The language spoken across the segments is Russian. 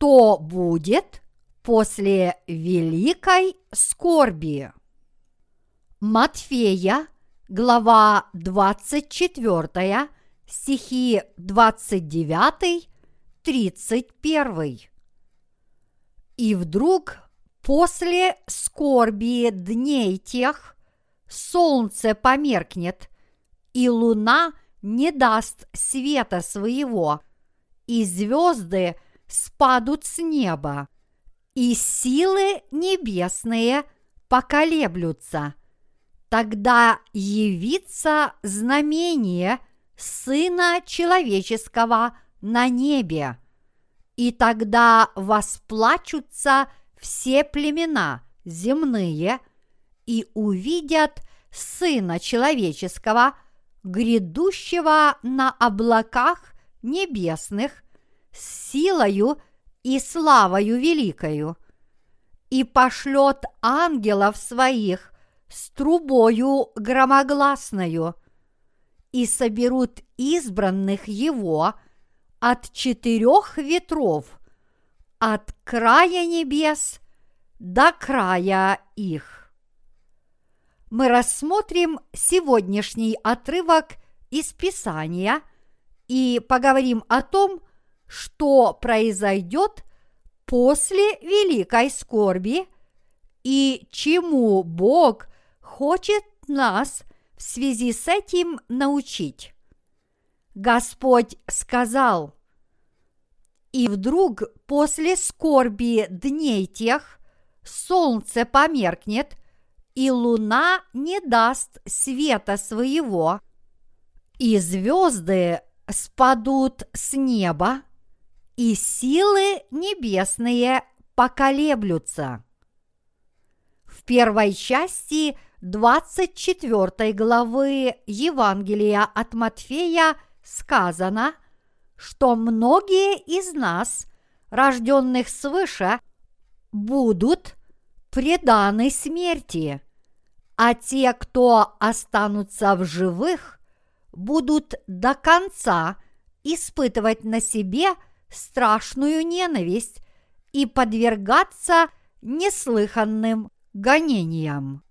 что будет после великой скорби. Матфея, глава 24, стихи 29, 31. И вдруг после скорби дней тех солнце померкнет, и луна не даст света своего, и звезды спадут с неба, и силы небесные поколеблются. Тогда явится знамение Сына Человеческого на небе, и тогда восплачутся все племена земные и увидят Сына Человеческого, грядущего на облаках небесных с силою и славою великою, и пошлет ангелов своих с трубою громогласною, и соберут избранных его от четырех ветров, от края небес до края их. Мы рассмотрим сегодняшний отрывок из Писания и поговорим о том, что произойдет после великой скорби и чему Бог хочет нас в связи с этим научить. Господь сказал, «И вдруг после скорби дней тех солнце померкнет, и луна не даст света своего, и звезды спадут с неба, и силы небесные поколеблются. В первой части 24 главы Евангелия от Матфея сказано, что многие из нас, рожденных свыше, будут преданы смерти, а те, кто останутся в живых, будут до конца испытывать на себе страшную ненависть и подвергаться неслыханным гонениям.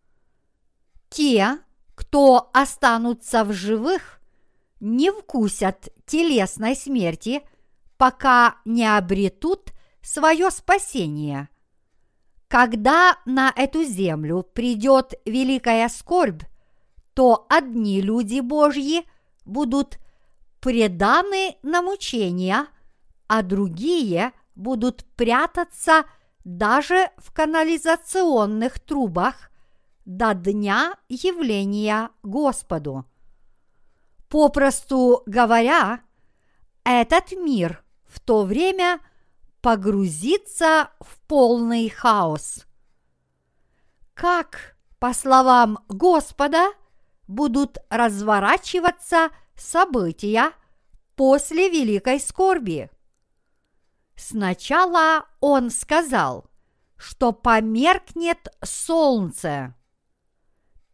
Те, кто останутся в живых, не вкусят телесной смерти, пока не обретут свое спасение. Когда на эту землю придет великая скорбь, то одни люди Божьи будут преданы на мучения, а другие будут прятаться даже в канализационных трубах до дня явления Господу. Попросту говоря, этот мир в то время погрузится в полный хаос. Как, по словам Господа, будут разворачиваться события после великой скорби. Сначала он сказал, что померкнет солнце.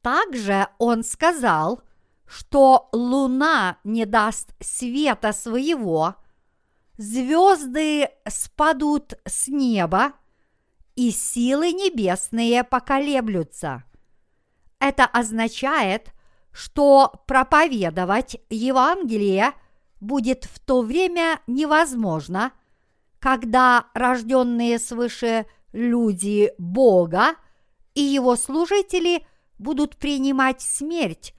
Также он сказал, что луна не даст света своего, звезды спадут с неба, и силы небесные поколеблются. Это означает, что проповедовать Евангелие будет в то время невозможно, когда рожденные свыше люди Бога и его служители будут принимать смерть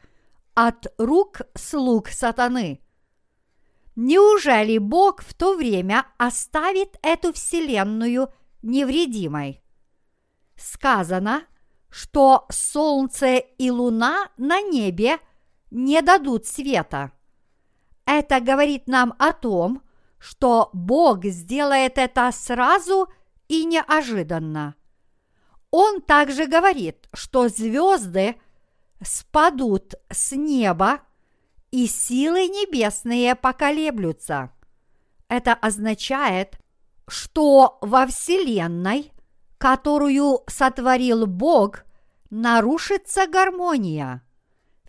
от рук слуг сатаны. Неужели Бог в то время оставит эту вселенную невредимой? Сказано – что солнце и луна на небе не дадут света. Это говорит нам о том, что Бог сделает это сразу и неожиданно. Он также говорит, что звезды спадут с неба, и силы небесные поколеблются. Это означает, что во Вселенной, которую сотворил Бог, нарушится гармония.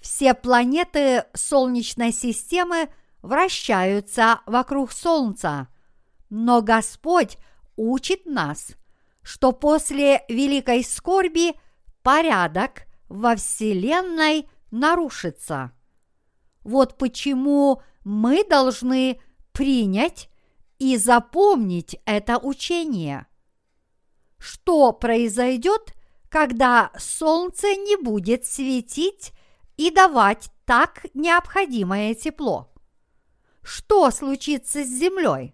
Все планеты Солнечной системы вращаются вокруг Солнца, но Господь учит нас, что после великой скорби порядок во Вселенной нарушится. Вот почему мы должны принять и запомнить это учение. Что произойдет, когда солнце не будет светить и давать так необходимое тепло? Что случится с землей?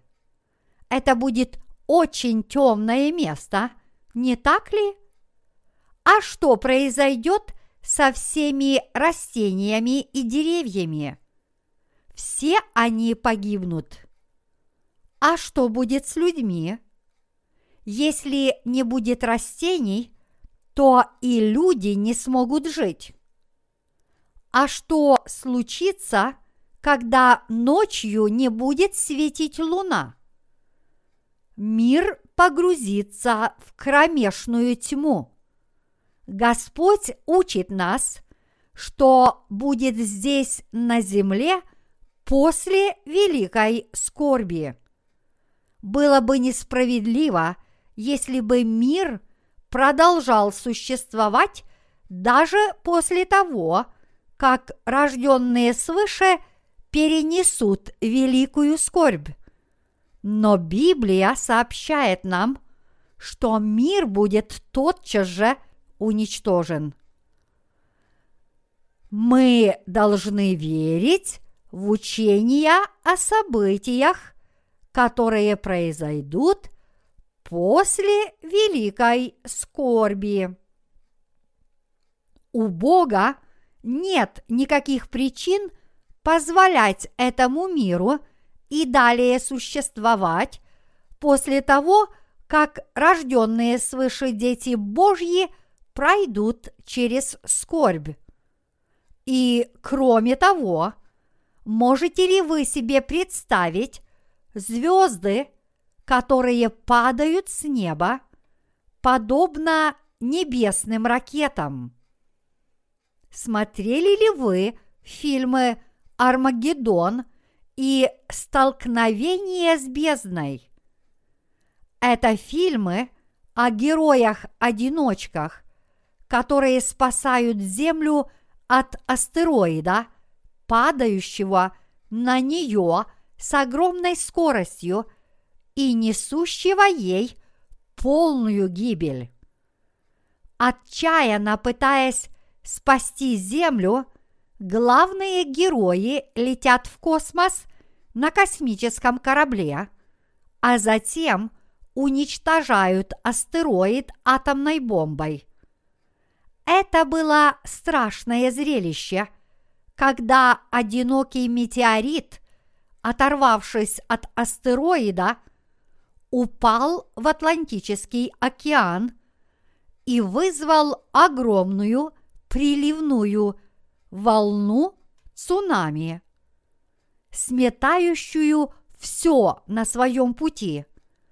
Это будет очень темное место, не так ли? А что произойдет со всеми растениями и деревьями? Все они погибнут. А что будет с людьми? Если не будет растений, то и люди не смогут жить. А что случится, когда ночью не будет светить луна? Мир погрузится в кромешную тьму. Господь учит нас, что будет здесь на земле после великой скорби. Было бы несправедливо, если бы мир продолжал существовать даже после того, как рожденные свыше перенесут великую скорбь. Но Библия сообщает нам, что мир будет тотчас же уничтожен. Мы должны верить в учения о событиях, которые произойдут после великой скорби. У Бога нет никаких причин позволять этому миру и далее существовать после того, как рожденные свыше дети Божьи – пройдут через скорбь. И кроме того, можете ли вы себе представить звезды, которые падают с неба, подобно небесным ракетам? Смотрели ли вы фильмы «Армагеддон» и «Столкновение с бездной»? Это фильмы о героях-одиночках, которые спасают Землю от астероида, падающего на нее с огромной скоростью и несущего ей полную гибель. Отчаянно пытаясь спасти Землю, главные герои летят в космос на космическом корабле, а затем уничтожают астероид атомной бомбой – это было страшное зрелище, когда одинокий метеорит, оторвавшись от астероида, упал в Атлантический океан и вызвал огромную приливную волну цунами, сметающую все на своем пути,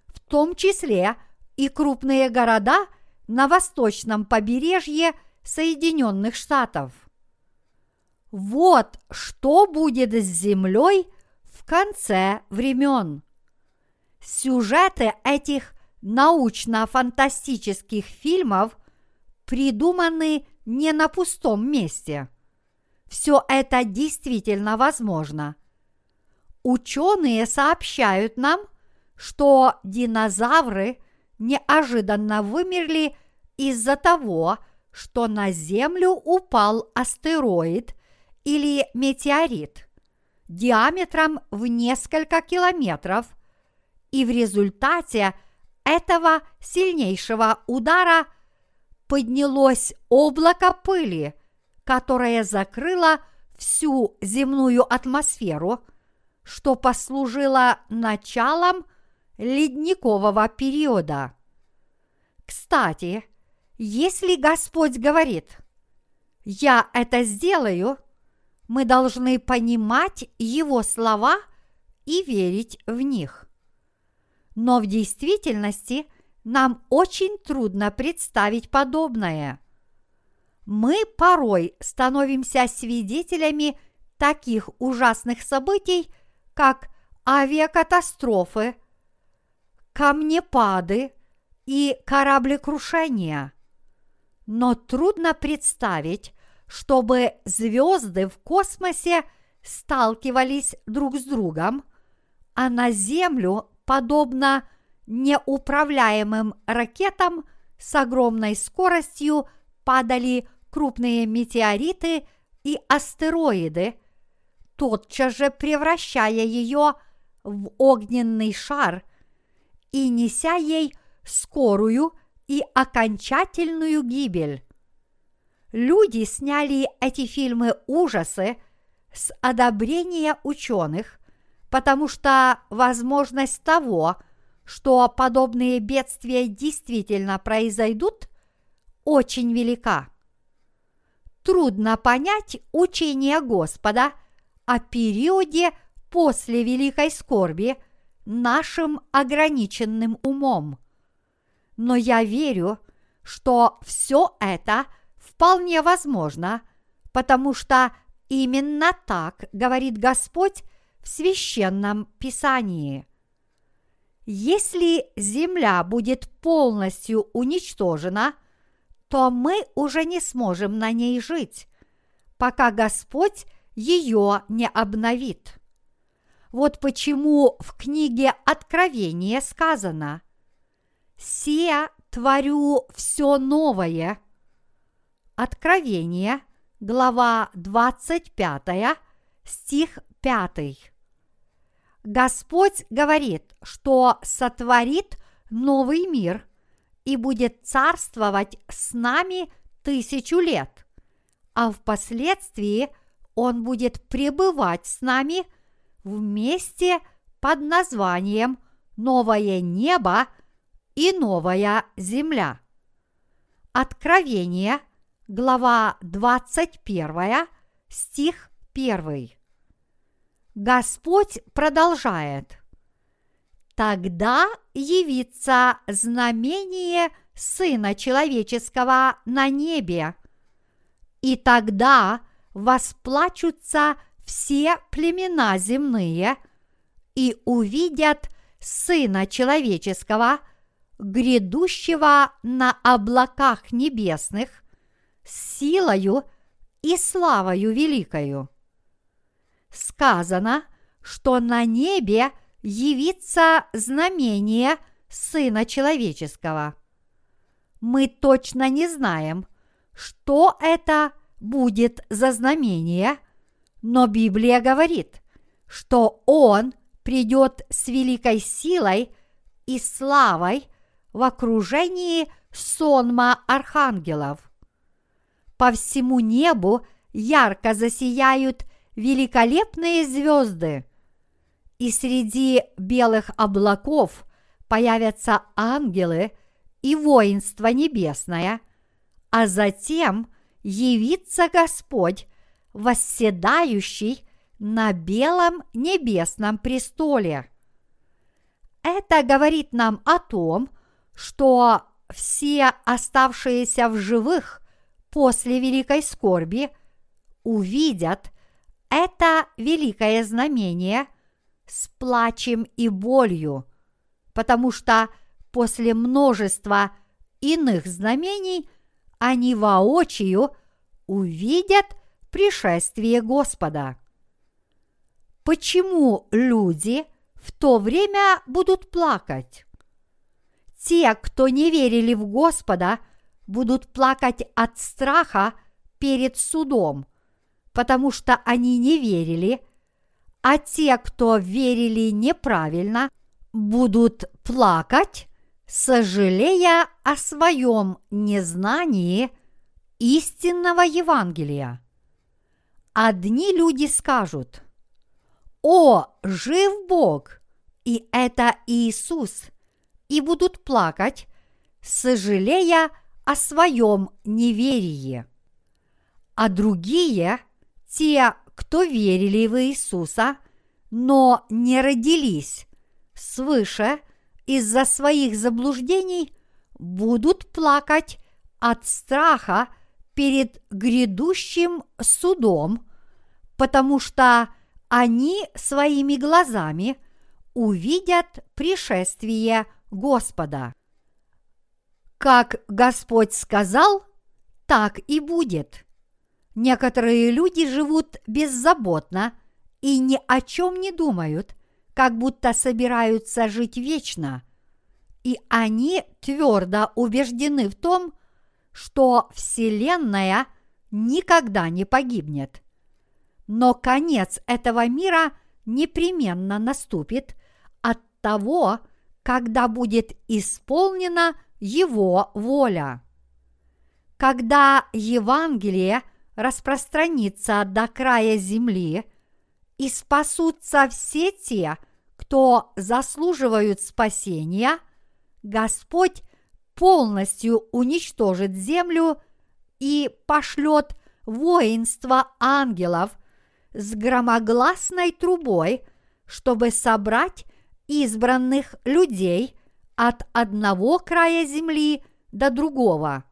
в том числе и крупные города – на восточном побережье Соединенных Штатов. Вот что будет с Землей в конце времен. Сюжеты этих научно-фантастических фильмов придуманы не на пустом месте. Все это действительно возможно. Ученые сообщают нам, что динозавры неожиданно вымерли из-за того, что на Землю упал астероид или метеорит диаметром в несколько километров, и в результате этого сильнейшего удара поднялось облако пыли, которое закрыло всю земную атмосферу, что послужило началом ледникового периода. Кстати, если Господь говорит, я это сделаю, мы должны понимать Его слова и верить в них. Но в действительности нам очень трудно представить подобное. Мы порой становимся свидетелями таких ужасных событий, как авиакатастрофы, камнепады и кораблекрушения. Но трудно представить, чтобы звезды в космосе сталкивались друг с другом, а на Землю, подобно неуправляемым ракетам, с огромной скоростью падали крупные метеориты и астероиды, тотчас же превращая ее в огненный шар и неся ей скорую и окончательную гибель. Люди сняли эти фильмы ужасы с одобрения ученых, потому что возможность того, что подобные бедствия действительно произойдут, очень велика. Трудно понять учение Господа о периоде после великой скорби нашим ограниченным умом. Но я верю, что все это вполне возможно, потому что именно так говорит Господь в священном Писании. Если земля будет полностью уничтожена, то мы уже не сможем на ней жить, пока Господь ее не обновит. Вот почему в книге Откровения сказано «Се творю все новое». Откровение, глава 25, стих 5. Господь говорит, что сотворит новый мир и будет царствовать с нами тысячу лет, а впоследствии Он будет пребывать с нами вместе под названием «Новое небо» и «Новая земля». Откровение, глава 21, стих 1. Господь продолжает. Тогда явится знамение Сына Человеческого на небе, и тогда восплачутся все племена земные и увидят Сына Человеческого, грядущего на облаках небесных, с силою и славою великою. Сказано, что на небе явится знамение Сына Человеческого. Мы точно не знаем, что это будет за знамение, но Библия говорит, что Он придет с великой силой и славой в окружении сонма архангелов. По всему небу ярко засияют великолепные звезды, и среди белых облаков появятся ангелы и воинство небесное, а затем явится Господь, восседающий на белом небесном престоле. Это говорит нам о том, что все оставшиеся в живых после великой скорби увидят это великое знамение с плачем и болью, потому что после множества иных знамений они воочию увидят пришествие Господа. Почему люди в то время будут плакать? Те, кто не верили в Господа, будут плакать от страха перед судом – потому что они не верили, а те, кто верили неправильно, будут плакать, сожалея о своем незнании истинного Евангелия. Одни люди скажут, «О, жив Бог!» И это Иисус, и будут плакать, сожалея о своем неверии. А другие – те, кто верили в Иисуса, но не родились свыше из-за своих заблуждений, будут плакать от страха перед грядущим судом, потому что они своими глазами увидят пришествие Господа. Как Господь сказал, так и будет. Некоторые люди живут беззаботно и ни о чем не думают, как будто собираются жить вечно. И они твердо убеждены в том, что Вселенная никогда не погибнет. Но конец этого мира непременно наступит от того, когда будет исполнена Его воля. Когда Евангелие распространится до края земли, и спасутся все те, кто заслуживают спасения, Господь полностью уничтожит землю и пошлет воинство ангелов с громогласной трубой, чтобы собрать избранных людей от одного края земли до другого.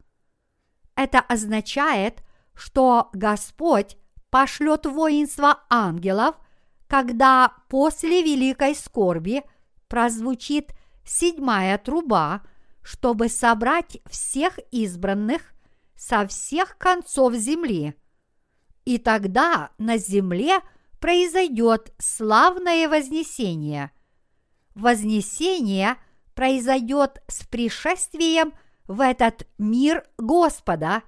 Это означает, что Господь пошлет воинство ангелов, когда после великой скорби прозвучит седьмая труба, чтобы собрать всех избранных со всех концов земли. И тогда на земле произойдет славное вознесение. Вознесение произойдет с пришествием в этот мир Господа,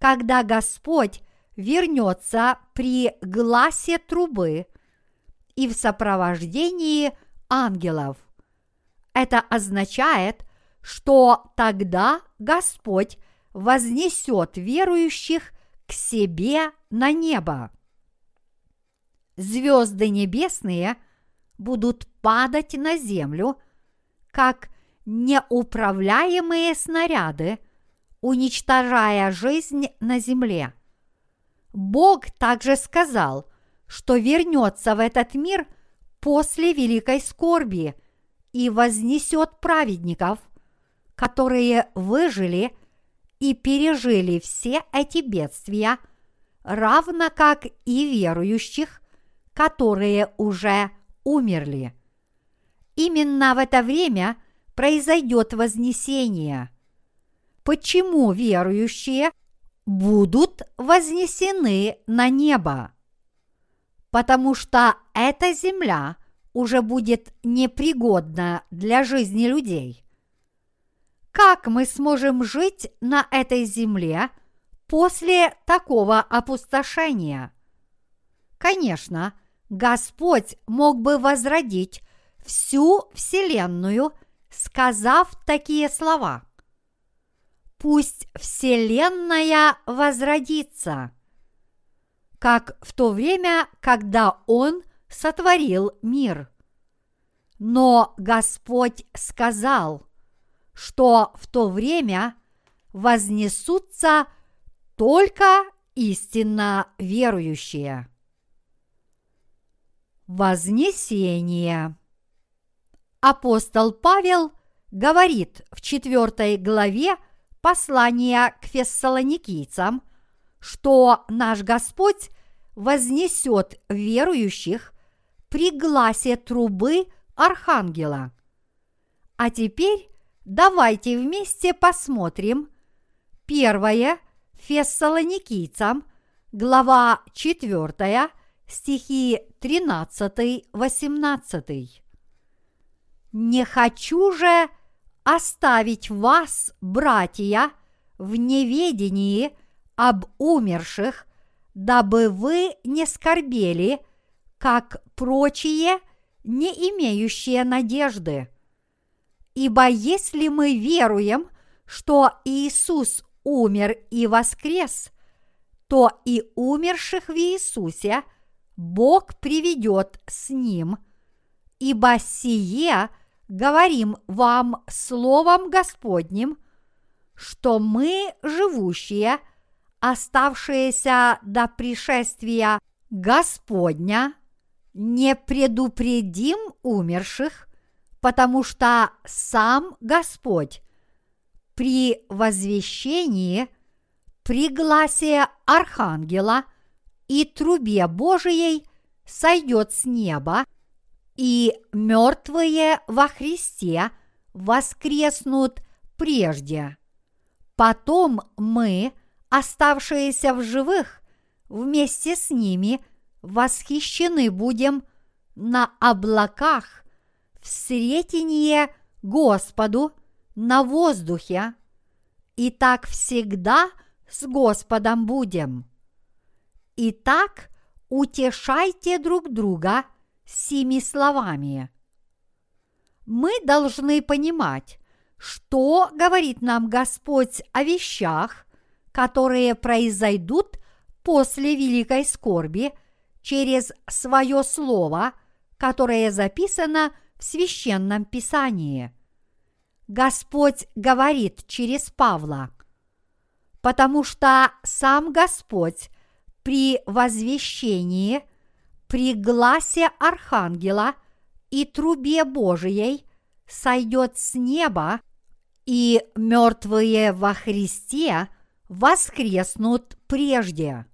когда Господь вернется при гласе трубы и в сопровождении ангелов. Это означает, что тогда Господь вознесет верующих к себе на небо. Звезды небесные будут падать на землю, как неуправляемые снаряды, уничтожая жизнь на земле. Бог также сказал, что вернется в этот мир после великой скорби и вознесет праведников, которые выжили и пережили все эти бедствия, равно как и верующих, которые уже умерли. Именно в это время произойдет вознесение. Почему верующие будут вознесены на небо? Потому что эта земля уже будет непригодна для жизни людей. Как мы сможем жить на этой земле после такого опустошения? Конечно, Господь мог бы возродить всю Вселенную, сказав такие слова. Пусть Вселенная возродится, как в то время, когда Он сотворил мир. Но Господь сказал – что в то время вознесутся только истинно верующие. Вознесение. Апостол Павел говорит в четвертой главе послания к фессалоникийцам, что наш Господь вознесет верующих при гласе трубы архангела. А теперь Давайте вместе посмотрим первое Фессалоникийцам, глава 4, стихи 13-18. «Не хочу же оставить вас, братья, в неведении об умерших, дабы вы не скорбели, как прочие, не имеющие надежды. Ибо если мы веруем, что Иисус умер и воскрес, то и умерших в Иисусе Бог приведет с Ним, ибо сие говорим вам Словом Господним, что мы, живущие, оставшиеся до пришествия Господня, не предупредим умерших, потому что сам Господь при возвещении, при гласе Архангела и трубе Божией сойдет с неба, и мертвые во Христе воскреснут прежде. Потом мы, оставшиеся в живых, вместе с ними восхищены будем на облаках в сретенье Господу на воздухе, и так всегда с Господом будем. Итак, утешайте друг друга сими словами. Мы должны понимать, что говорит нам Господь о вещах, которые произойдут после великой скорби через свое слово, которое записано в священном писании. Господь говорит через Павла, потому что сам Господь при возвещении, при гласе Архангела и трубе Божией сойдет с неба, и мертвые во Христе воскреснут прежде.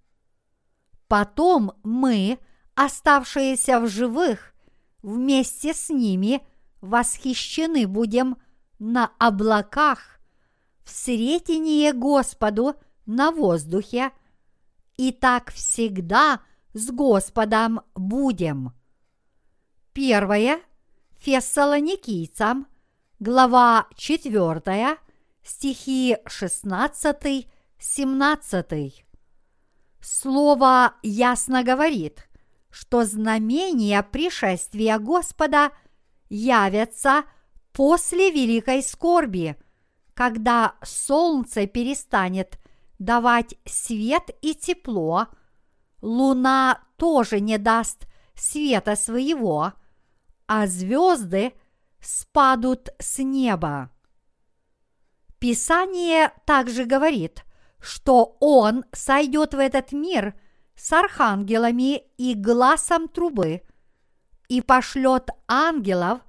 Потом мы, оставшиеся в живых, вместе с ними восхищены будем на облаках, в сретении Господу на воздухе, и так всегда с Господом будем. Первое Фессалоникийцам, глава 4, стихи 16-17. Слово ясно говорит, что знамения пришествия Господа явятся после великой скорби, когда солнце перестанет давать свет и тепло, луна тоже не даст света своего, а звезды спадут с неба. Писание также говорит, что Он сойдет в этот мир с архангелами и глазом трубы и пошлет ангелов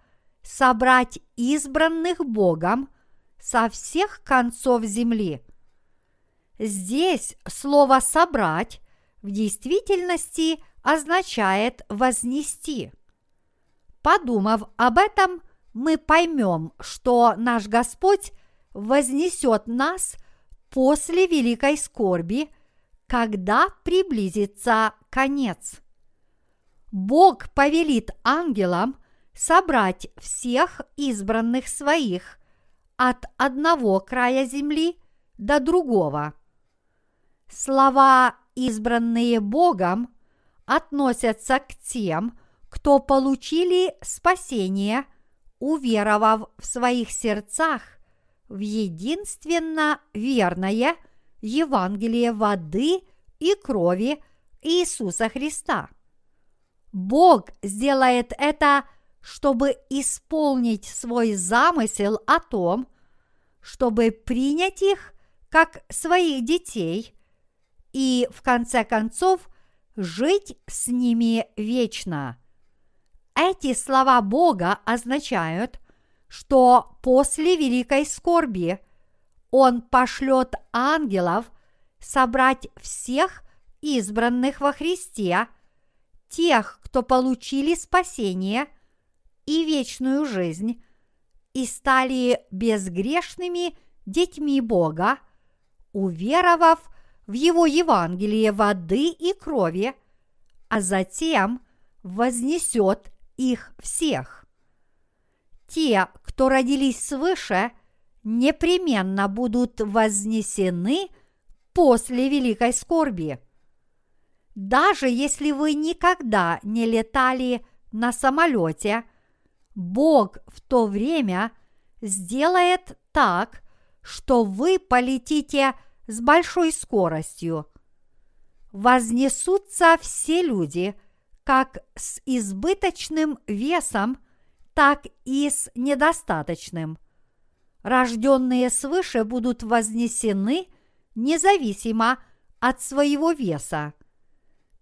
собрать избранных Богом со всех концов земли. Здесь слово «собрать» в действительности означает «вознести». Подумав об этом, мы поймем, что наш Господь вознесет нас после великой скорби, когда приблизится конец. Бог повелит ангелам собрать всех избранных своих от одного края земли до другого. Слова, избранные Богом, относятся к тем, кто получили спасение, уверовав в своих сердцах в единственно верное Евангелие воды и крови Иисуса Христа. Бог сделает это, чтобы исполнить свой замысел о том, чтобы принять их как своих детей и, в конце концов, жить с ними вечно. Эти слова Бога означают, что после великой скорби Он пошлет ангелов собрать всех избранных во Христе, тех, кто получили спасение и вечную жизнь, и стали безгрешными детьми Бога, уверовав в Его Евангелие воды и крови, а затем вознесет их всех. Те, кто родились свыше, непременно будут вознесены после великой скорби. Даже если вы никогда не летали на самолете, Бог в то время сделает так, что вы полетите с большой скоростью. Вознесутся все люди – как с избыточным весом, так и с недостаточным. Рожденные свыше будут вознесены независимо от своего веса.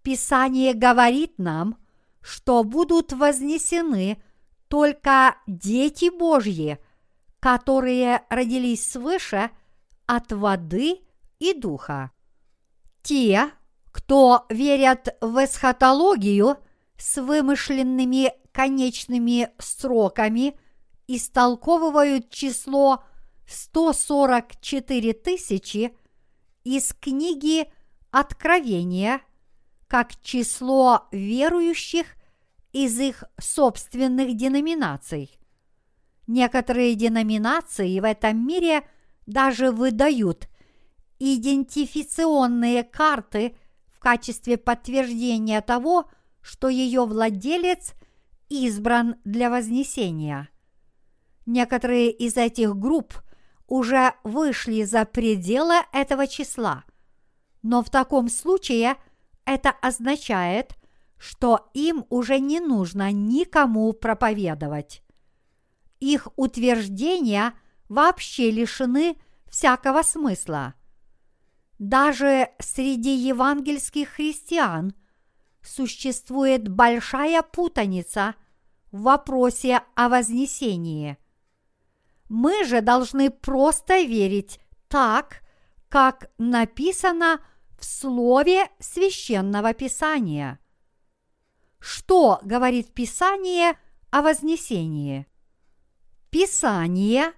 Писание говорит нам, что будут вознесены только дети Божьи, которые родились свыше от воды и духа. Те, кто верят в эсхатологию с вымышленными конечными сроками истолковывают число 144 тысячи из книги Откровения как число верующих из их собственных деноминаций. Некоторые деноминации в этом мире даже выдают идентификационные карты в качестве подтверждения того, что ее владелец избран для вознесения. Некоторые из этих групп уже вышли за пределы этого числа, но в таком случае это означает, что им уже не нужно никому проповедовать. Их утверждения вообще лишены всякого смысла. Даже среди евангельских христиан существует большая путаница в вопросе о вознесении. Мы же должны просто верить так, как написано в слове священного писания. Что говорит Писание о вознесении? Писание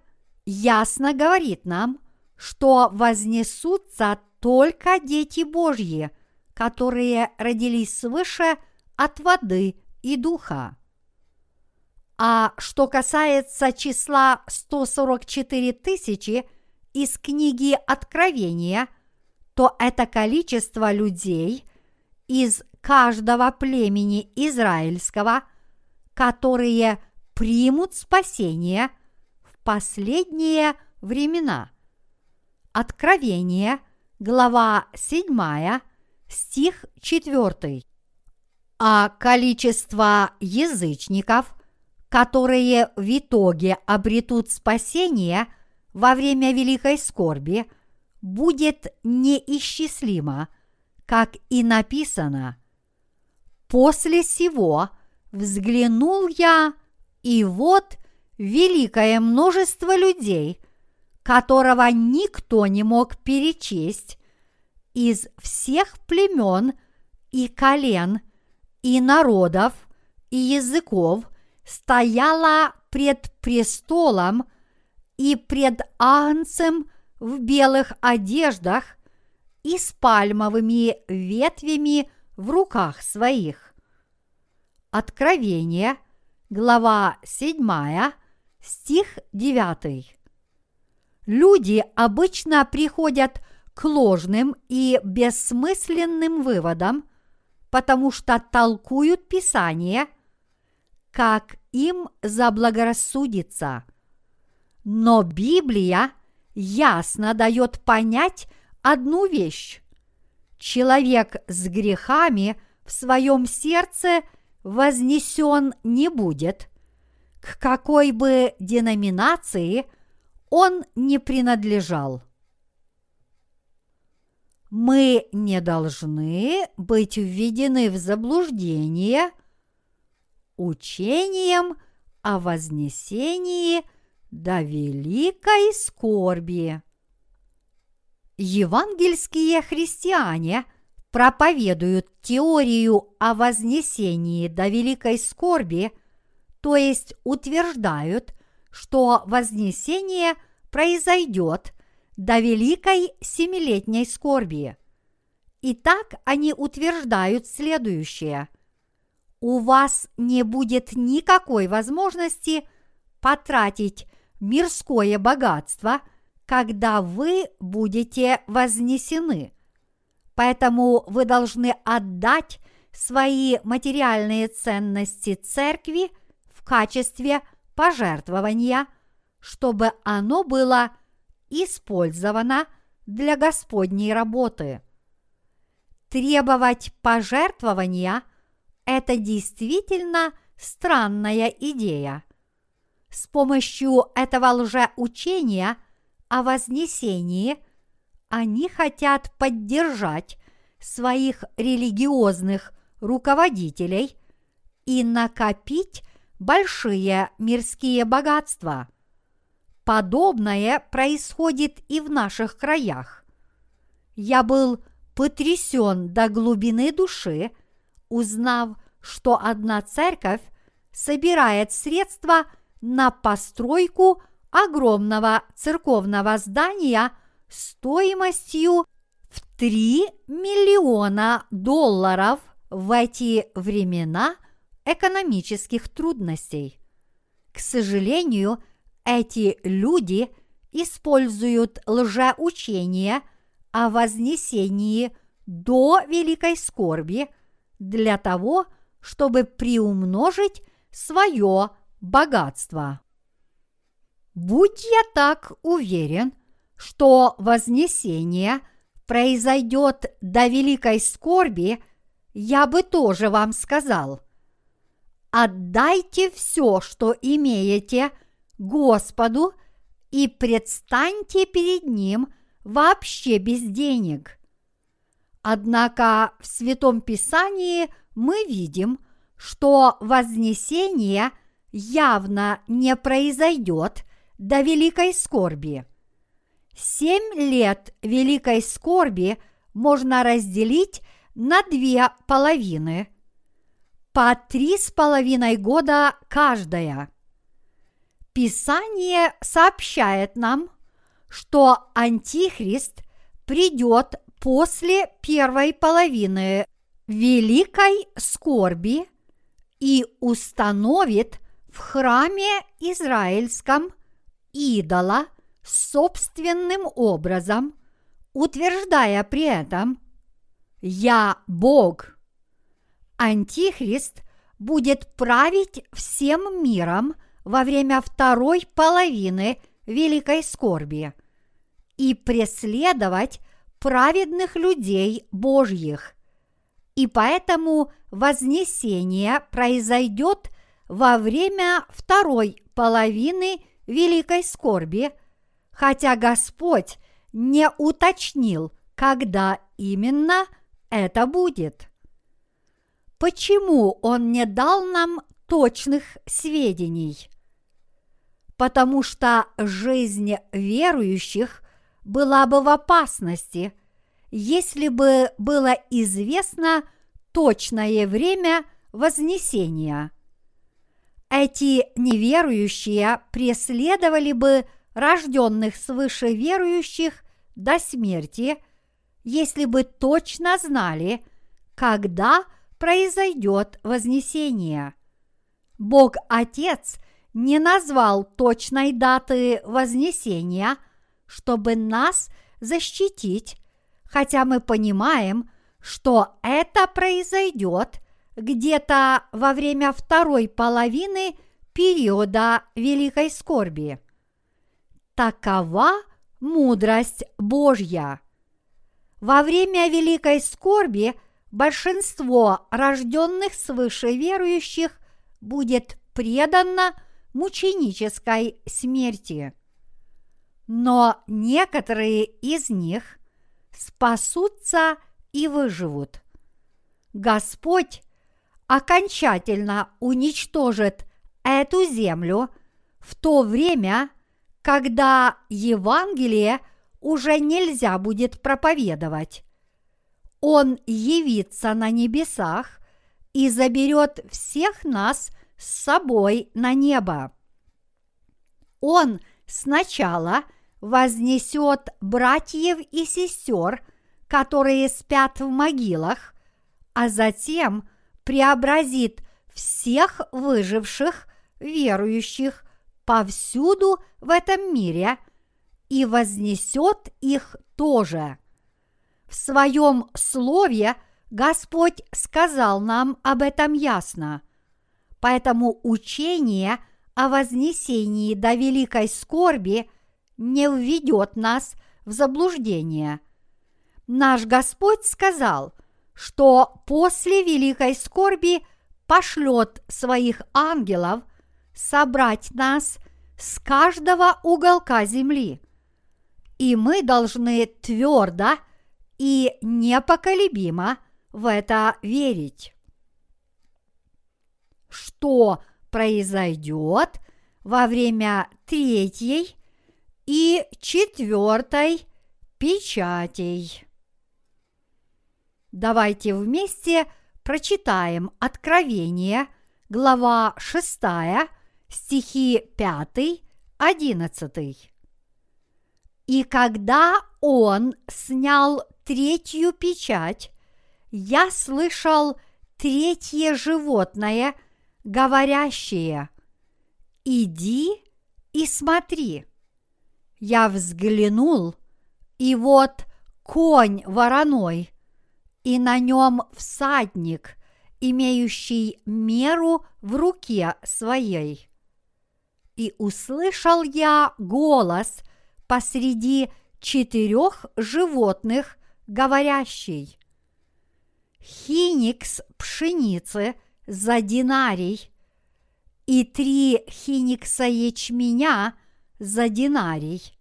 ясно говорит нам, что вознесутся только дети Божьи, которые родились свыше от воды и духа. А что касается числа 144 тысячи из книги Откровения, то это количество людей из каждого племени израильского, которые примут спасение в последние времена. Откровение, глава 7, стих 4. А количество язычников, которые в итоге обретут спасение во время великой скорби, будет неисчислимо, как и написано. После сего взглянул я, и вот великое множество людей, которого никто не мог перечесть, из всех племен и колен, и народов, и языков стояла пред престолом и пред Агнцем в белых одеждах и с пальмовыми ветвями в руках своих. Откровение, глава 7, стих 9. Люди обычно приходят к ложным и бессмысленным выводам, потому что толкуют Писание, как им заблагорассудится. Но Библия ясно дает понять одну вещь. Человек с грехами в своем сердце вознесен не будет, к какой бы деноминации он не принадлежал. Мы не должны быть введены в заблуждение учением о вознесении до великой скорби. Евангельские христиане проповедуют теорию о вознесении до великой скорби, то есть утверждают, что вознесение произойдет до великой семилетней скорби. И так они утверждают следующее. У вас не будет никакой возможности потратить мирское богатство – когда вы будете вознесены. Поэтому вы должны отдать свои материальные ценности церкви в качестве пожертвования, чтобы оно было использовано для Господней работы. Требовать пожертвования – это действительно странная идея. С помощью этого лжеучения – о вознесении, они хотят поддержать своих религиозных руководителей и накопить большие мирские богатства. Подобное происходит и в наших краях. Я был потрясен до глубины души, узнав, что одна церковь собирает средства на постройку огромного церковного здания стоимостью в 3 миллиона долларов в эти времена экономических трудностей. К сожалению, эти люди используют лжеучение о вознесении до великой скорби для того, чтобы приумножить свое богатство. Будь я так уверен, что вознесение произойдет до великой скорби, я бы тоже вам сказал. Отдайте все, что имеете, Господу и предстаньте перед Ним вообще без денег. Однако в Святом Писании мы видим, что вознесение явно не произойдет до великой скорби. Семь лет великой скорби можно разделить на две половины, по три с половиной года каждая. Писание сообщает нам, что Антихрист придет после первой половины великой скорби и установит в храме израильском идола собственным образом, утверждая при этом «Я Бог». Антихрист будет править всем миром во время второй половины великой скорби и преследовать праведных людей Божьих. И поэтому вознесение произойдет во время второй половины великой скорби, хотя Господь не уточнил, когда именно это будет. Почему Он не дал нам точных сведений? Потому что жизнь верующих была бы в опасности, если бы было известно точное время вознесения. Эти неверующие преследовали бы рожденных свыше верующих до смерти, если бы точно знали, когда произойдет вознесение. Бог Отец не назвал точной даты вознесения – чтобы нас защитить, хотя мы понимаем, что это произойдет где-то во время второй половины периода Великой Скорби. Такова мудрость Божья. Во время Великой Скорби большинство рожденных свыше верующих будет предано мученической смерти но некоторые из них спасутся и выживут. Господь окончательно уничтожит эту землю в то время, когда Евангелие уже нельзя будет проповедовать. Он явится на небесах и заберет всех нас с собой на небо. Он сначала – вознесет братьев и сестер, которые спят в могилах, а затем преобразит всех выживших верующих повсюду в этом мире и вознесет их тоже. В своем слове Господь сказал нам об этом ясно. Поэтому учение о вознесении до великой скорби – не введет нас в заблуждение. Наш Господь сказал, что после великой скорби пошлет своих ангелов собрать нас с каждого уголка земли. И мы должны твердо и непоколебимо в это верить. Что произойдет во время третьей и четвертой печатей. Давайте вместе прочитаем Откровение, глава 6, стихи 5, 11. И когда он снял третью печать, я слышал третье животное, говорящее «Иди и смотри». Я взглянул, и вот конь вороной, и на нем всадник, имеющий меру в руке своей. И услышал я голос посреди четырех животных, говорящий. Хиникс пшеницы за динарий и три хиникса ячменя за динарий.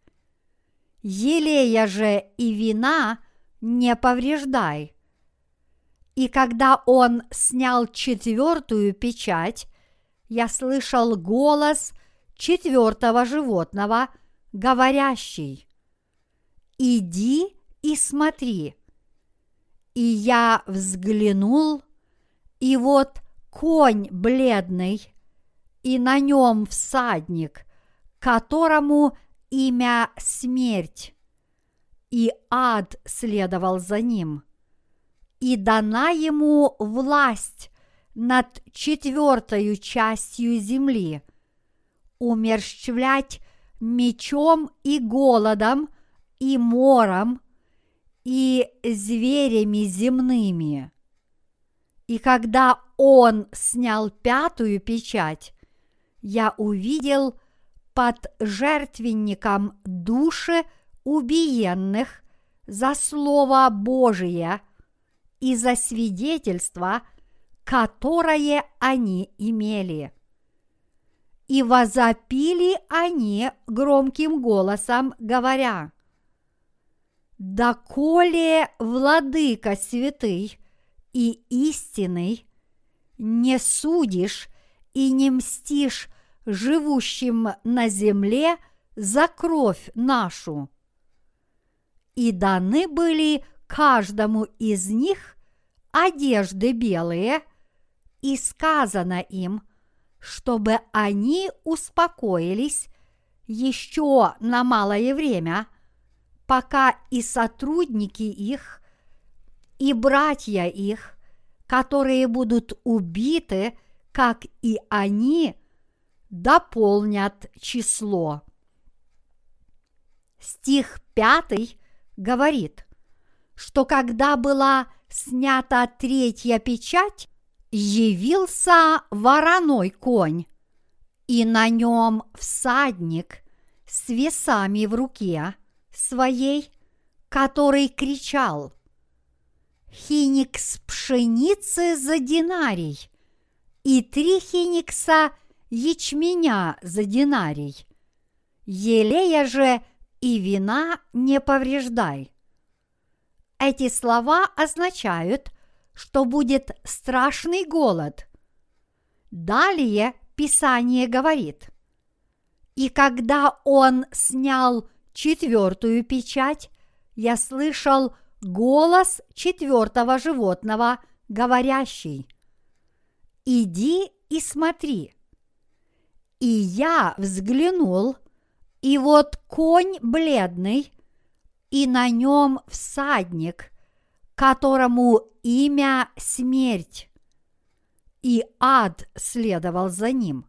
Елея же и вина не повреждай. И когда он снял четвертую печать, я слышал голос четвертого животного, говорящий, «Иди и смотри». И я взглянул, и вот конь бледный, и на нем всадник, которому имя смерть, и ад следовал за ним – и дана ему власть над четвертою частью земли, умерщвлять мечом и голодом, и мором, и зверями земными. И когда он снял пятую печать, я увидел под жертвенником души убиенных за Слово Божие – и за свидетельство, которое они имели. И возопили они громким голосом, говоря, «Доколе владыка святый и истинный, не судишь и не мстишь живущим на земле за кровь нашу». И даны были каждому из них одежды белые, и сказано им, чтобы они успокоились еще на малое время, пока и сотрудники их, и братья их, которые будут убиты, как и они, дополнят число. Стих пятый говорит, что когда была снята третья печать, явился вороной конь, и на нем всадник с весами в руке своей, который кричал «Хиникс пшеницы за динарий и три хиникса ячменя за динарий, елея же и вина не повреждай». Эти слова означают, что будет страшный голод. Далее Писание говорит, «И когда он снял четвертую печать, я слышал голос четвертого животного, говорящий, «Иди и смотри». И я взглянул, и вот конь бледный, и на нем всадник, которому имя смерть, и ад следовал за ним.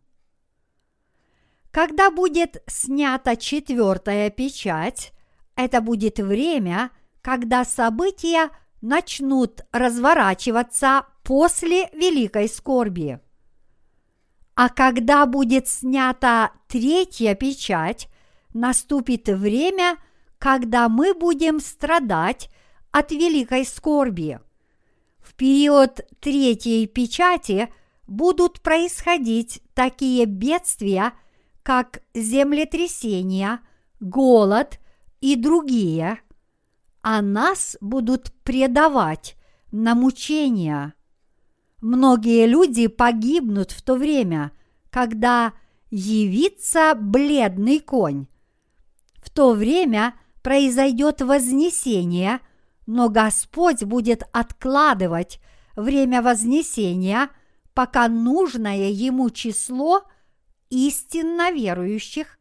Когда будет снята четвертая печать, это будет время, когда события начнут разворачиваться после великой скорби. А когда будет снята третья печать, наступит время – когда мы будем страдать от великой скорби. В период третьей печати будут происходить такие бедствия, как землетрясения, голод и другие, а нас будут предавать на мучения. Многие люди погибнут в то время, когда явится бледный конь. В то время – произойдет вознесение, но Господь будет откладывать время вознесения, пока нужное ему число истинно верующих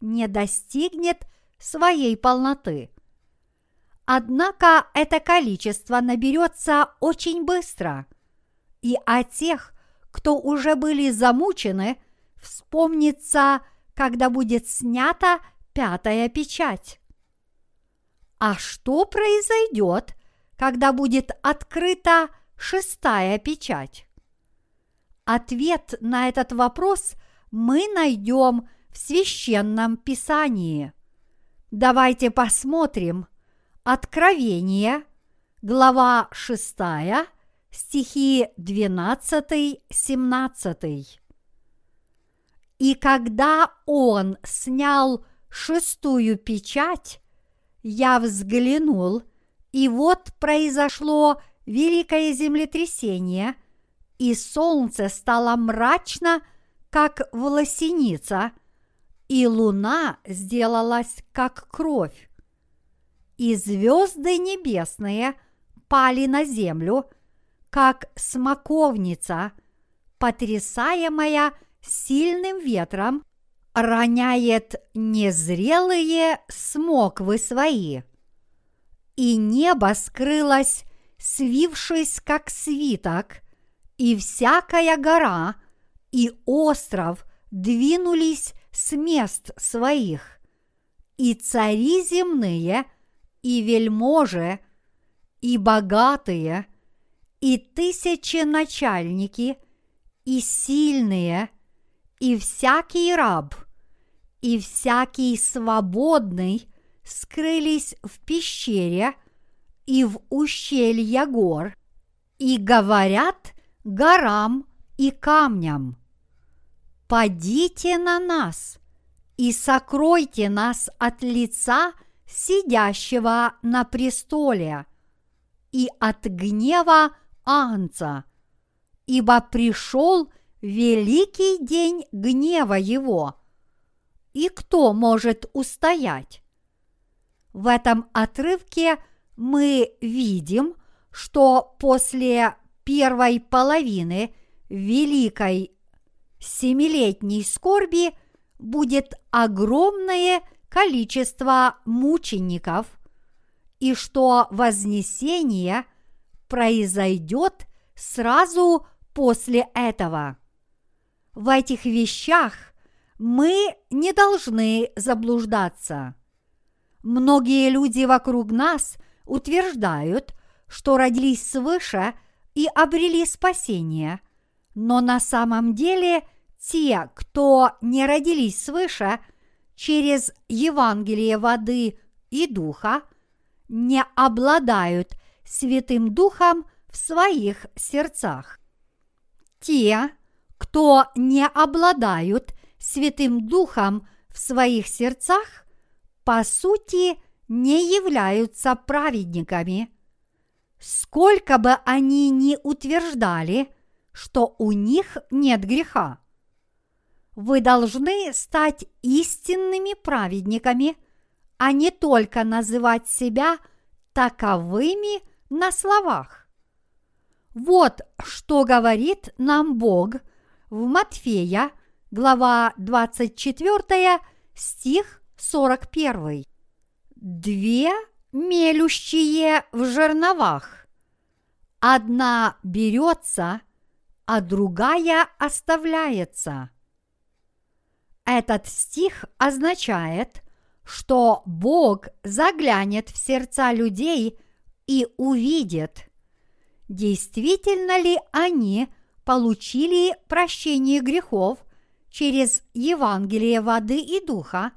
не достигнет своей полноты. Однако это количество наберется очень быстро, и о тех, кто уже были замучены, вспомнится, когда будет снята пятая печать. А что произойдет, когда будет открыта шестая печать? Ответ на этот вопрос мы найдем в священном писании. Давайте посмотрим Откровение, глава 6, стихи 12-17. И когда он снял шестую печать, я взглянул, и вот произошло великое землетрясение, и солнце стало мрачно, как волосеница, и луна сделалась, как кровь. И звезды небесные пали на землю, как смоковница, потрясаемая сильным ветром, роняет незрелые смоквы свои. И небо скрылось, свившись как свиток, и всякая гора и остров двинулись с мест своих, и цари земные, и вельможи, и богатые, и тысячи начальники, и сильные, и всякий раб, и всякий свободный скрылись в пещере и в ущелье гор, и говорят горам и камням, «Падите на нас и сокройте нас от лица сидящего на престоле и от гнева Анца, ибо пришел великий день гнева его» и кто может устоять? В этом отрывке мы видим, что после первой половины великой семилетней скорби будет огромное количество мучеников, и что вознесение произойдет сразу после этого. В этих вещах мы не должны заблуждаться. Многие люди вокруг нас утверждают, что родились свыше и обрели спасение, но на самом деле те, кто не родились свыше через Евангелие воды и духа, не обладают Святым Духом в своих сердцах. Те, кто не обладают Святым Духом в своих сердцах, по сути, не являются праведниками. Сколько бы они ни утверждали, что у них нет греха. Вы должны стать истинными праведниками, а не только называть себя таковыми на словах. Вот что говорит нам Бог в Матфея – глава 24, стих 41. Две мелющие в жерновах. Одна берется, а другая оставляется. Этот стих означает, что Бог заглянет в сердца людей и увидит, действительно ли они получили прощение грехов – через Евангелие воды и духа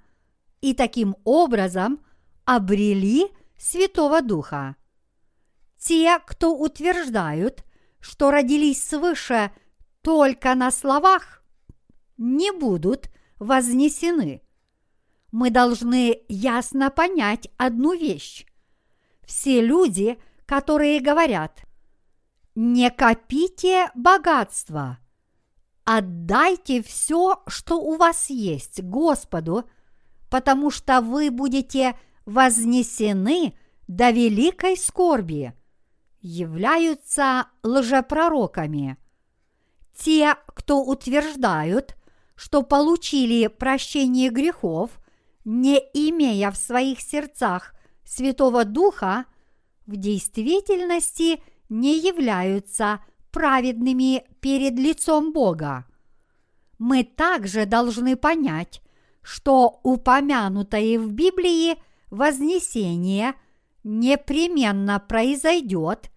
и таким образом обрели Святого Духа. Те, кто утверждают, что родились свыше только на словах, не будут вознесены. Мы должны ясно понять одну вещь. Все люди, которые говорят, не копите богатство – Отдайте все, что у вас есть, Господу, потому что вы будете вознесены до великой скорби, являются лжепророками. Те, кто утверждают, что получили прощение грехов, не имея в своих сердцах Святого Духа, в действительности не являются праведными перед лицом Бога. Мы также должны понять, что упомянутое в Библии вознесение непременно произойдет,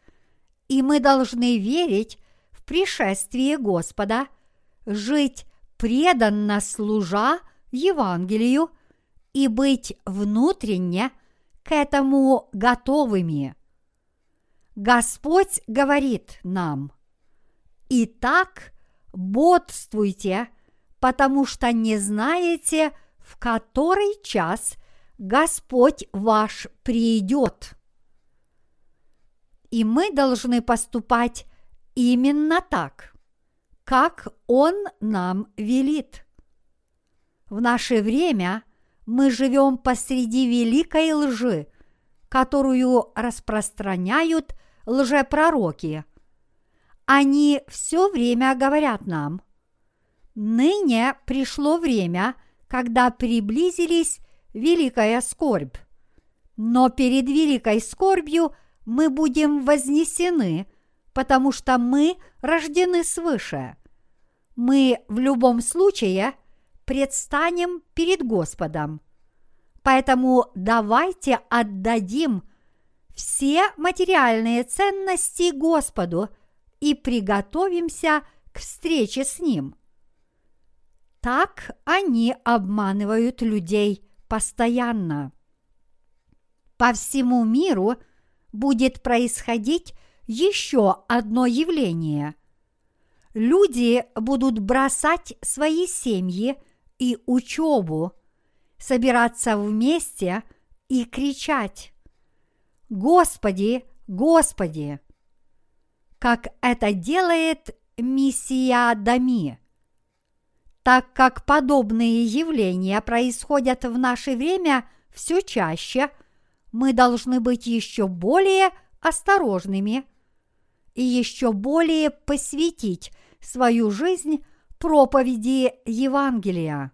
и мы должны верить в пришествие Господа, жить преданно служа Евангелию и быть внутренне к этому готовыми. Господь говорит нам, «Итак, бодствуйте, потому что не знаете, в который час Господь ваш придет». И мы должны поступать именно так, как Он нам велит. В наше время мы живем посреди великой лжи, которую распространяют лжепророки. Они все время говорят нам, ныне пришло время, когда приблизились великая скорбь. Но перед великой скорбью мы будем вознесены, потому что мы рождены свыше. Мы в любом случае предстанем перед Господом. Поэтому давайте отдадим все материальные ценности Господу и приготовимся к встрече с Ним. Так они обманывают людей постоянно. По всему миру будет происходить еще одно явление. Люди будут бросать свои семьи и учебу, собираться вместе и кричать «Господи, Господи!» как это делает миссия Дами. Так как подобные явления происходят в наше время все чаще, мы должны быть еще более осторожными и еще более посвятить свою жизнь проповеди Евангелия.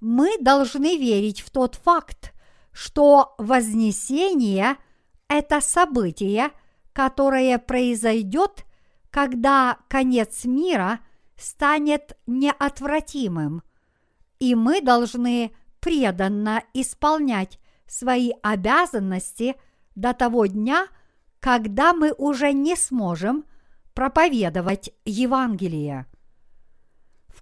Мы должны верить в тот факт, что Вознесение – это событие, которое произойдет, когда конец мира станет неотвратимым, и мы должны преданно исполнять свои обязанности до того дня, когда мы уже не сможем проповедовать Евангелие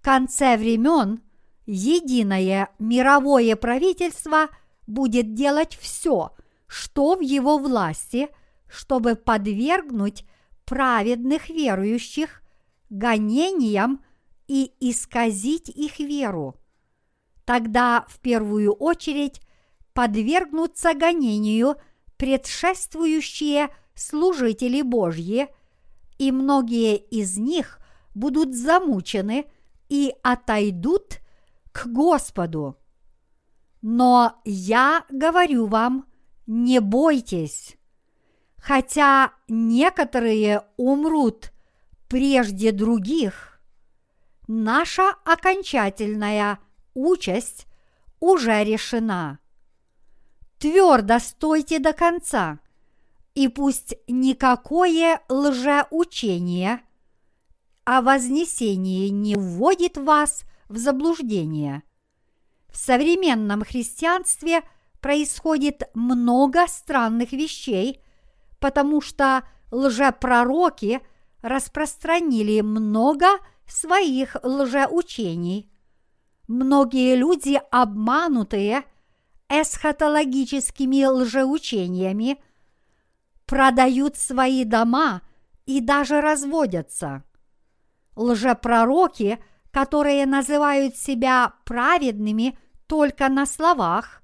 конце времен единое мировое правительство будет делать все, что в его власти, чтобы подвергнуть праведных верующих гонениям и исказить их веру. Тогда в первую очередь подвергнутся гонению предшествующие служители Божьи, и многие из них будут замучены и отойдут к Господу. Но я говорю вам, не бойтесь. Хотя некоторые умрут прежде других, наша окончательная участь уже решена. Твердо стойте до конца, и пусть никакое лжеучение – о вознесении не вводит вас в заблуждение. В современном христианстве происходит много странных вещей, потому что лжепророки распространили много своих лжеучений. Многие люди, обманутые эсхатологическими лжеучениями, продают свои дома и даже разводятся лжепророки, которые называют себя праведными только на словах,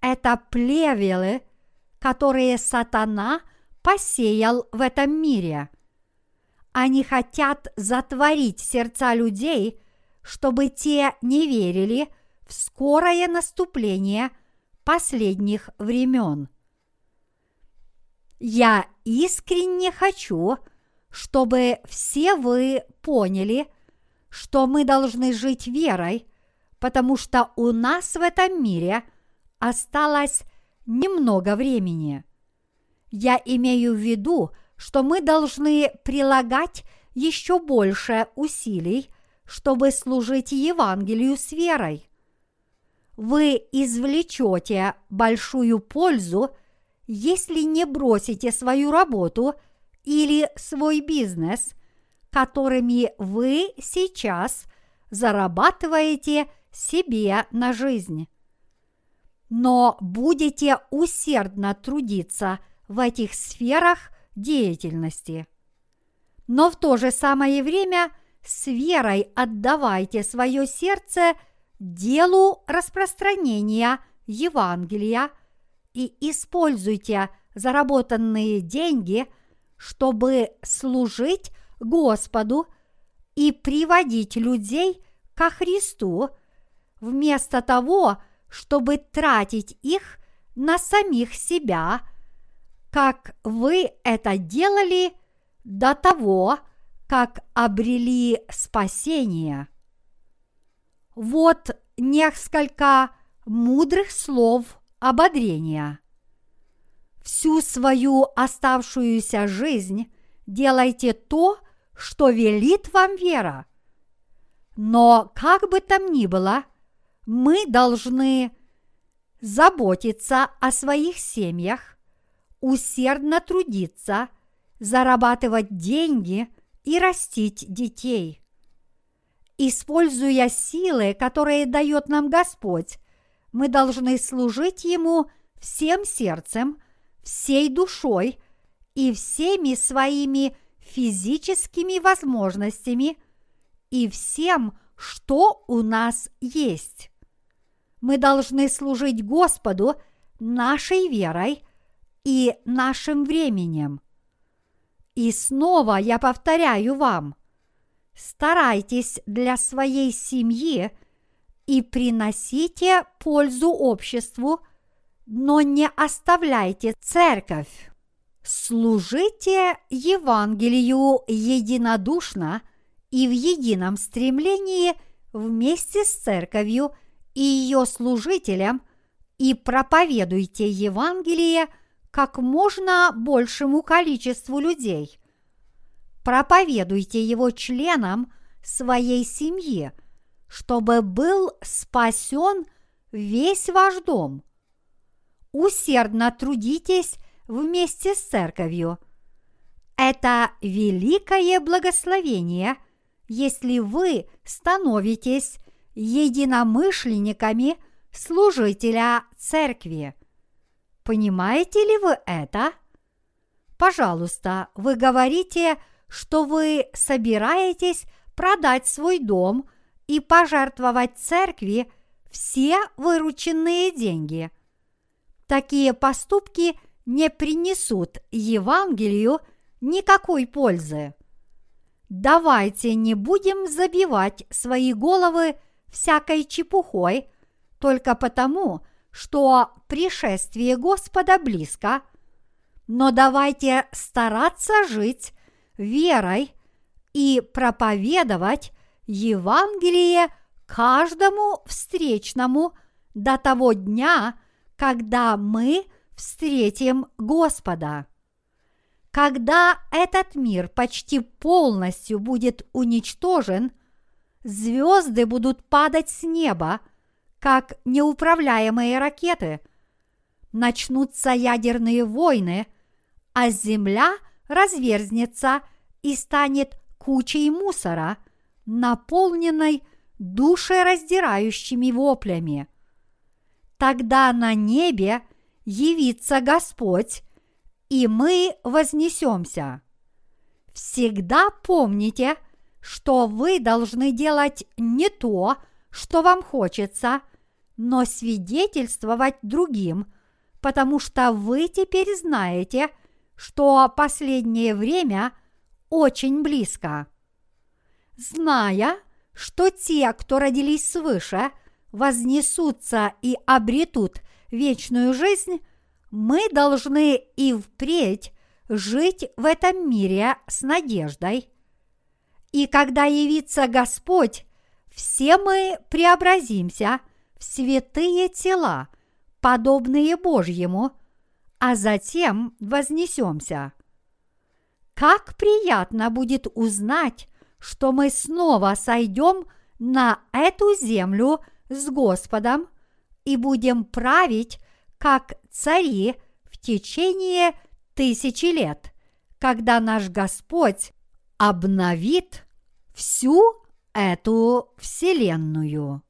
это плевелы, которые сатана посеял в этом мире. Они хотят затворить сердца людей, чтобы те не верили в скорое наступление последних времен. Я искренне хочу, чтобы все вы поняли, что мы должны жить верой, потому что у нас в этом мире осталось немного времени. Я имею в виду, что мы должны прилагать еще больше усилий, чтобы служить Евангелию с верой. Вы извлечете большую пользу, если не бросите свою работу или свой бизнес, которыми вы сейчас зарабатываете себе на жизнь. Но будете усердно трудиться в этих сферах деятельности. Но в то же самое время с верой отдавайте свое сердце делу распространения Евангелия и используйте заработанные деньги, чтобы служить Господу и приводить людей ко Христу, вместо того, чтобы тратить их на самих себя – как вы это делали до того, как обрели спасение. Вот несколько мудрых слов ободрения. Всю свою оставшуюся жизнь делайте то, что велит вам вера. Но как бы там ни было, мы должны заботиться о своих семьях, усердно трудиться, зарабатывать деньги и растить детей. Используя силы, которые дает нам Господь, мы должны служить Ему всем сердцем, всей душой и всеми своими физическими возможностями и всем, что у нас есть. Мы должны служить Господу нашей верой – и нашим временем. И снова я повторяю вам, старайтесь для своей семьи и приносите пользу обществу, но не оставляйте церковь. Служите Евангелию единодушно и в едином стремлении вместе с церковью и ее служителям и проповедуйте Евангелие – как можно большему количеству людей. Проповедуйте его членам своей семьи, чтобы был спасен весь ваш дом. Усердно трудитесь вместе с церковью. Это великое благословение, если вы становитесь единомышленниками служителя церкви. Понимаете ли вы это? Пожалуйста, вы говорите, что вы собираетесь продать свой дом и пожертвовать церкви все вырученные деньги. Такие поступки не принесут Евангелию никакой пользы. Давайте не будем забивать свои головы всякой чепухой только потому, что пришествие Господа близко, но давайте стараться жить верой и проповедовать Евангелие каждому встречному до того дня, когда мы встретим Господа. Когда этот мир почти полностью будет уничтожен, звезды будут падать с неба – как неуправляемые ракеты. Начнутся ядерные войны, а Земля разверзнется и станет кучей мусора, наполненной душераздирающими воплями. Тогда на небе явится Господь, и мы вознесемся. Всегда помните, что вы должны делать не то, что вам хочется – но свидетельствовать другим, потому что вы теперь знаете, что последнее время очень близко. Зная, что те, кто родились свыше, вознесутся и обретут вечную жизнь, мы должны и впредь жить в этом мире с надеждой. И когда явится Господь, все мы преобразимся в святые тела, подобные Божьему, а затем вознесемся. Как приятно будет узнать, что мы снова сойдем на эту землю с Господом и будем править как цари в течение тысячи лет, когда наш Господь обновит всю эту вселенную.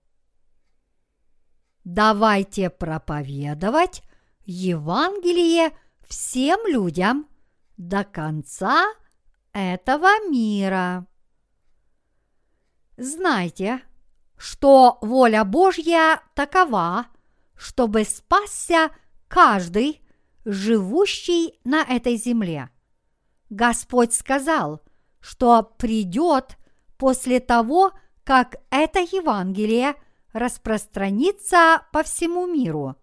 Давайте проповедовать Евангелие всем людям до конца этого мира. Знайте, что воля Божья такова, чтобы спасся каждый, живущий на этой земле. Господь сказал, что придет после того, как это Евангелие распространится по всему миру.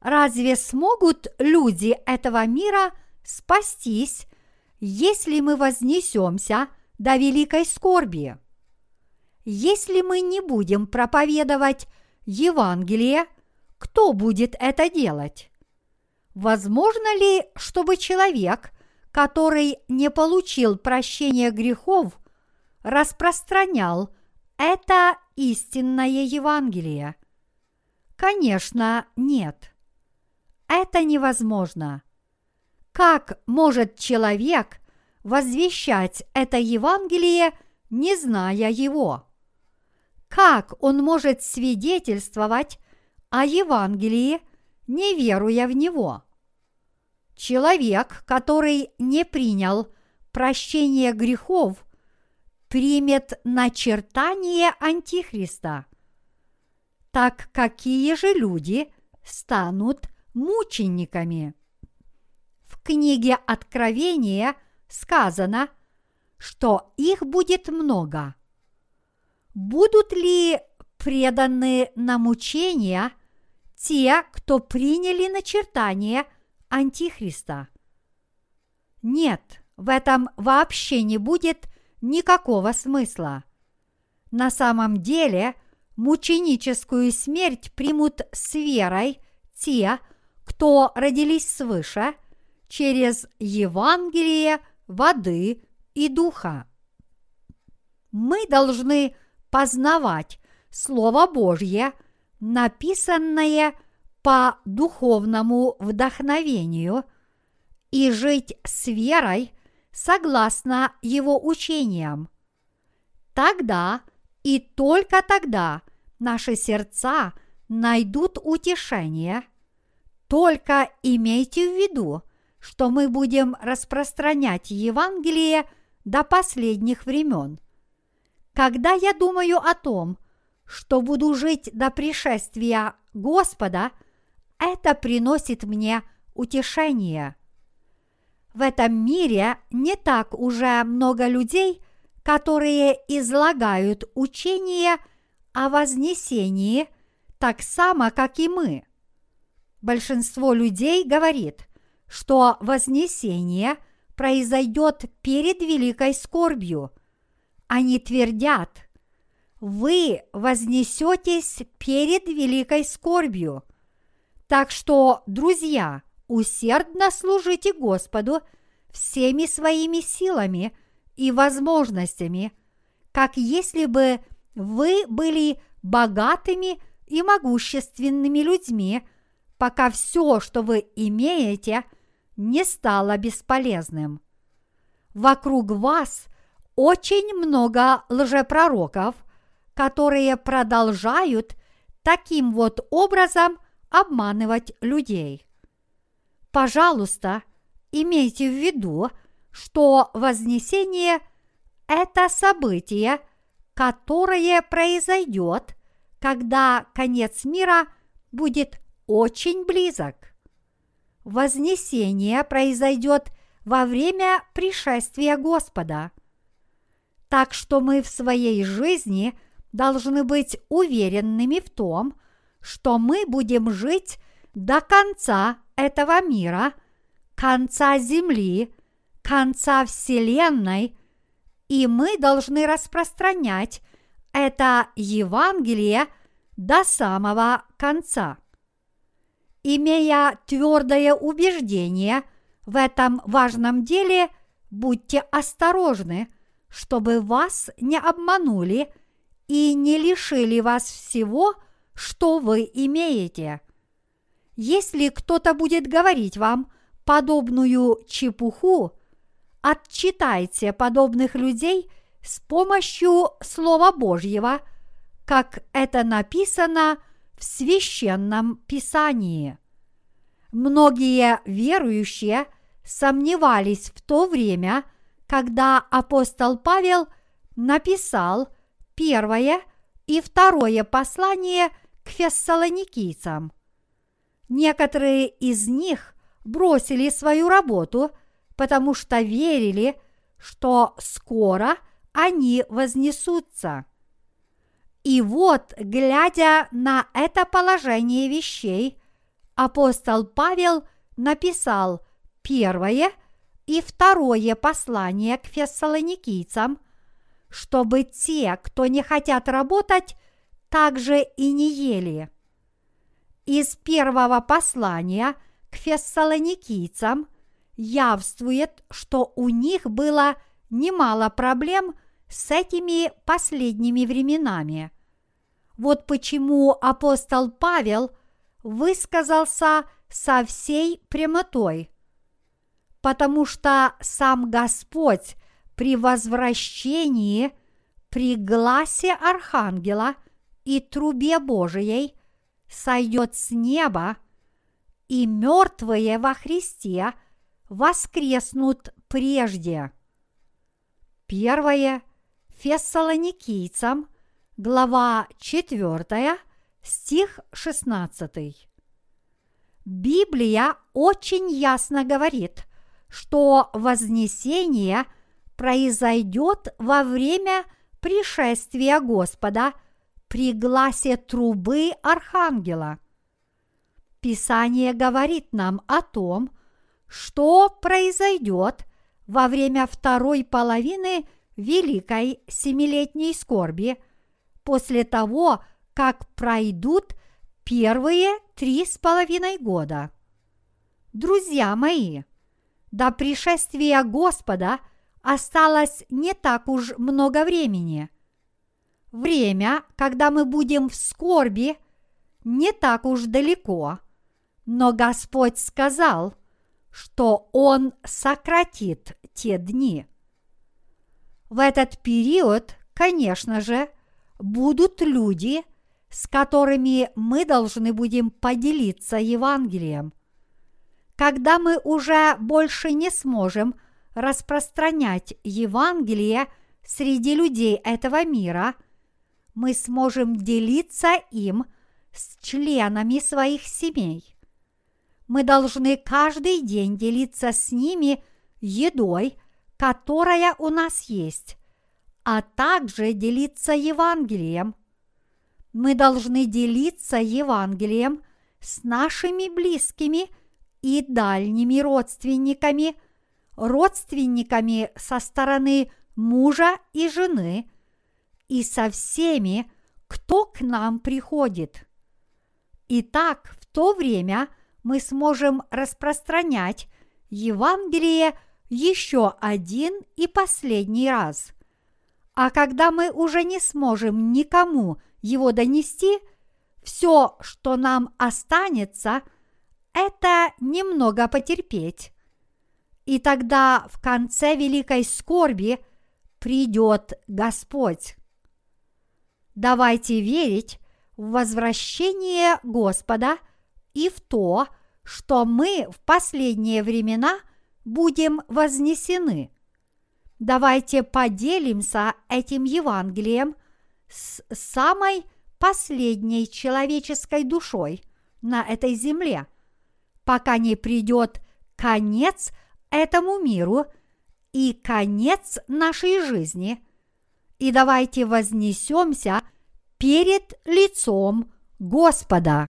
Разве смогут люди этого мира спастись, если мы вознесемся до великой скорби? Если мы не будем проповедовать Евангелие, кто будет это делать? Возможно ли, чтобы человек, который не получил прощения грехов, распространял это истинное Евангелие? Конечно, нет. Это невозможно. Как может человек возвещать это Евангелие, не зная его? Как он может свидетельствовать о Евангелии, не веруя в него? Человек, который не принял прощение грехов, примет начертание Антихриста. Так какие же люди станут мучениками? В книге Откровения сказано, что их будет много – будут ли преданы на мучения те, кто приняли начертание Антихриста? Нет, в этом вообще не будет никакого смысла. На самом деле мученическую смерть примут с верой те, кто родились свыше, через Евангелие воды и духа. Мы должны познавать Слово Божье, написанное по духовному вдохновению, и жить с верой согласно его учениям. Тогда и только тогда наши сердца найдут утешение. Только имейте в виду, что мы будем распространять Евангелие до последних времен – когда я думаю о том, что буду жить до пришествия Господа, это приносит мне утешение. В этом мире не так уже много людей, которые излагают учение о вознесении так само, как и мы. Большинство людей говорит, что вознесение произойдет перед великой скорбью – они твердят, вы вознесетесь перед великой скорбью. Так что, друзья, усердно служите Господу всеми своими силами и возможностями, как если бы вы были богатыми и могущественными людьми, пока все, что вы имеете, не стало бесполезным. Вокруг вас – очень много лжепророков, которые продолжают таким вот образом обманывать людей. Пожалуйста, имейте в виду, что Вознесение – это событие, которое произойдет, когда конец мира будет очень близок. Вознесение произойдет во время пришествия Господа – так что мы в своей жизни должны быть уверенными в том, что мы будем жить до конца этого мира, конца Земли, конца Вселенной и мы должны распространять это Евангелие до самого конца. Имея твердое убеждение в этом важном деле, будьте осторожны, чтобы вас не обманули и не лишили вас всего, что вы имеете. Если кто-то будет говорить вам подобную чепуху, отчитайте подобных людей с помощью Слова Божьего, как это написано в священном писании. Многие верующие сомневались в то время, когда апостол Павел написал первое и второе послание к фессалоникийцам. Некоторые из них бросили свою работу, потому что верили, что скоро они вознесутся. И вот, глядя на это положение вещей, апостол Павел написал первое и второе послание к фессалоникийцам, чтобы те, кто не хотят работать, также и не ели. Из первого послания к фессалоникийцам явствует, что у них было немало проблем с этими последними временами. Вот почему апостол Павел высказался со всей прямотой, потому что сам Господь при возвращении, при гласе Архангела и трубе Божией сойдет с неба, и мертвые во Христе воскреснут прежде. Первое Фессалоникийцам, глава 4, стих 16. Библия очень ясно говорит, что вознесение произойдет во время пришествия Господа при гласе трубы Архангела. Писание говорит нам о том, что произойдет во время второй половины Великой Семилетней скорби после того, как пройдут первые три с половиной года. Друзья мои, до пришествия Господа осталось не так уж много времени. Время, когда мы будем в скорби, не так уж далеко, но Господь сказал, что Он сократит те дни. В этот период, конечно же, будут люди, с которыми мы должны будем поделиться Евангелием. Когда мы уже больше не сможем распространять Евангелие среди людей этого мира, мы сможем делиться им с членами своих семей. Мы должны каждый день делиться с ними едой, которая у нас есть, а также делиться Евангелием. Мы должны делиться Евангелием с нашими близкими и дальними родственниками, родственниками со стороны мужа и жены и со всеми, кто к нам приходит. Итак, в то время мы сможем распространять Евангелие еще один и последний раз. А когда мы уже не сможем никому его донести, все, что нам останется, это немного потерпеть. И тогда в конце великой скорби придет Господь. Давайте верить в возвращение Господа и в то, что мы в последние времена – будем вознесены. Давайте поделимся этим Евангелием с самой последней человеческой душой на этой земле, пока не придет конец этому миру и конец нашей жизни. И давайте вознесемся перед лицом Господа.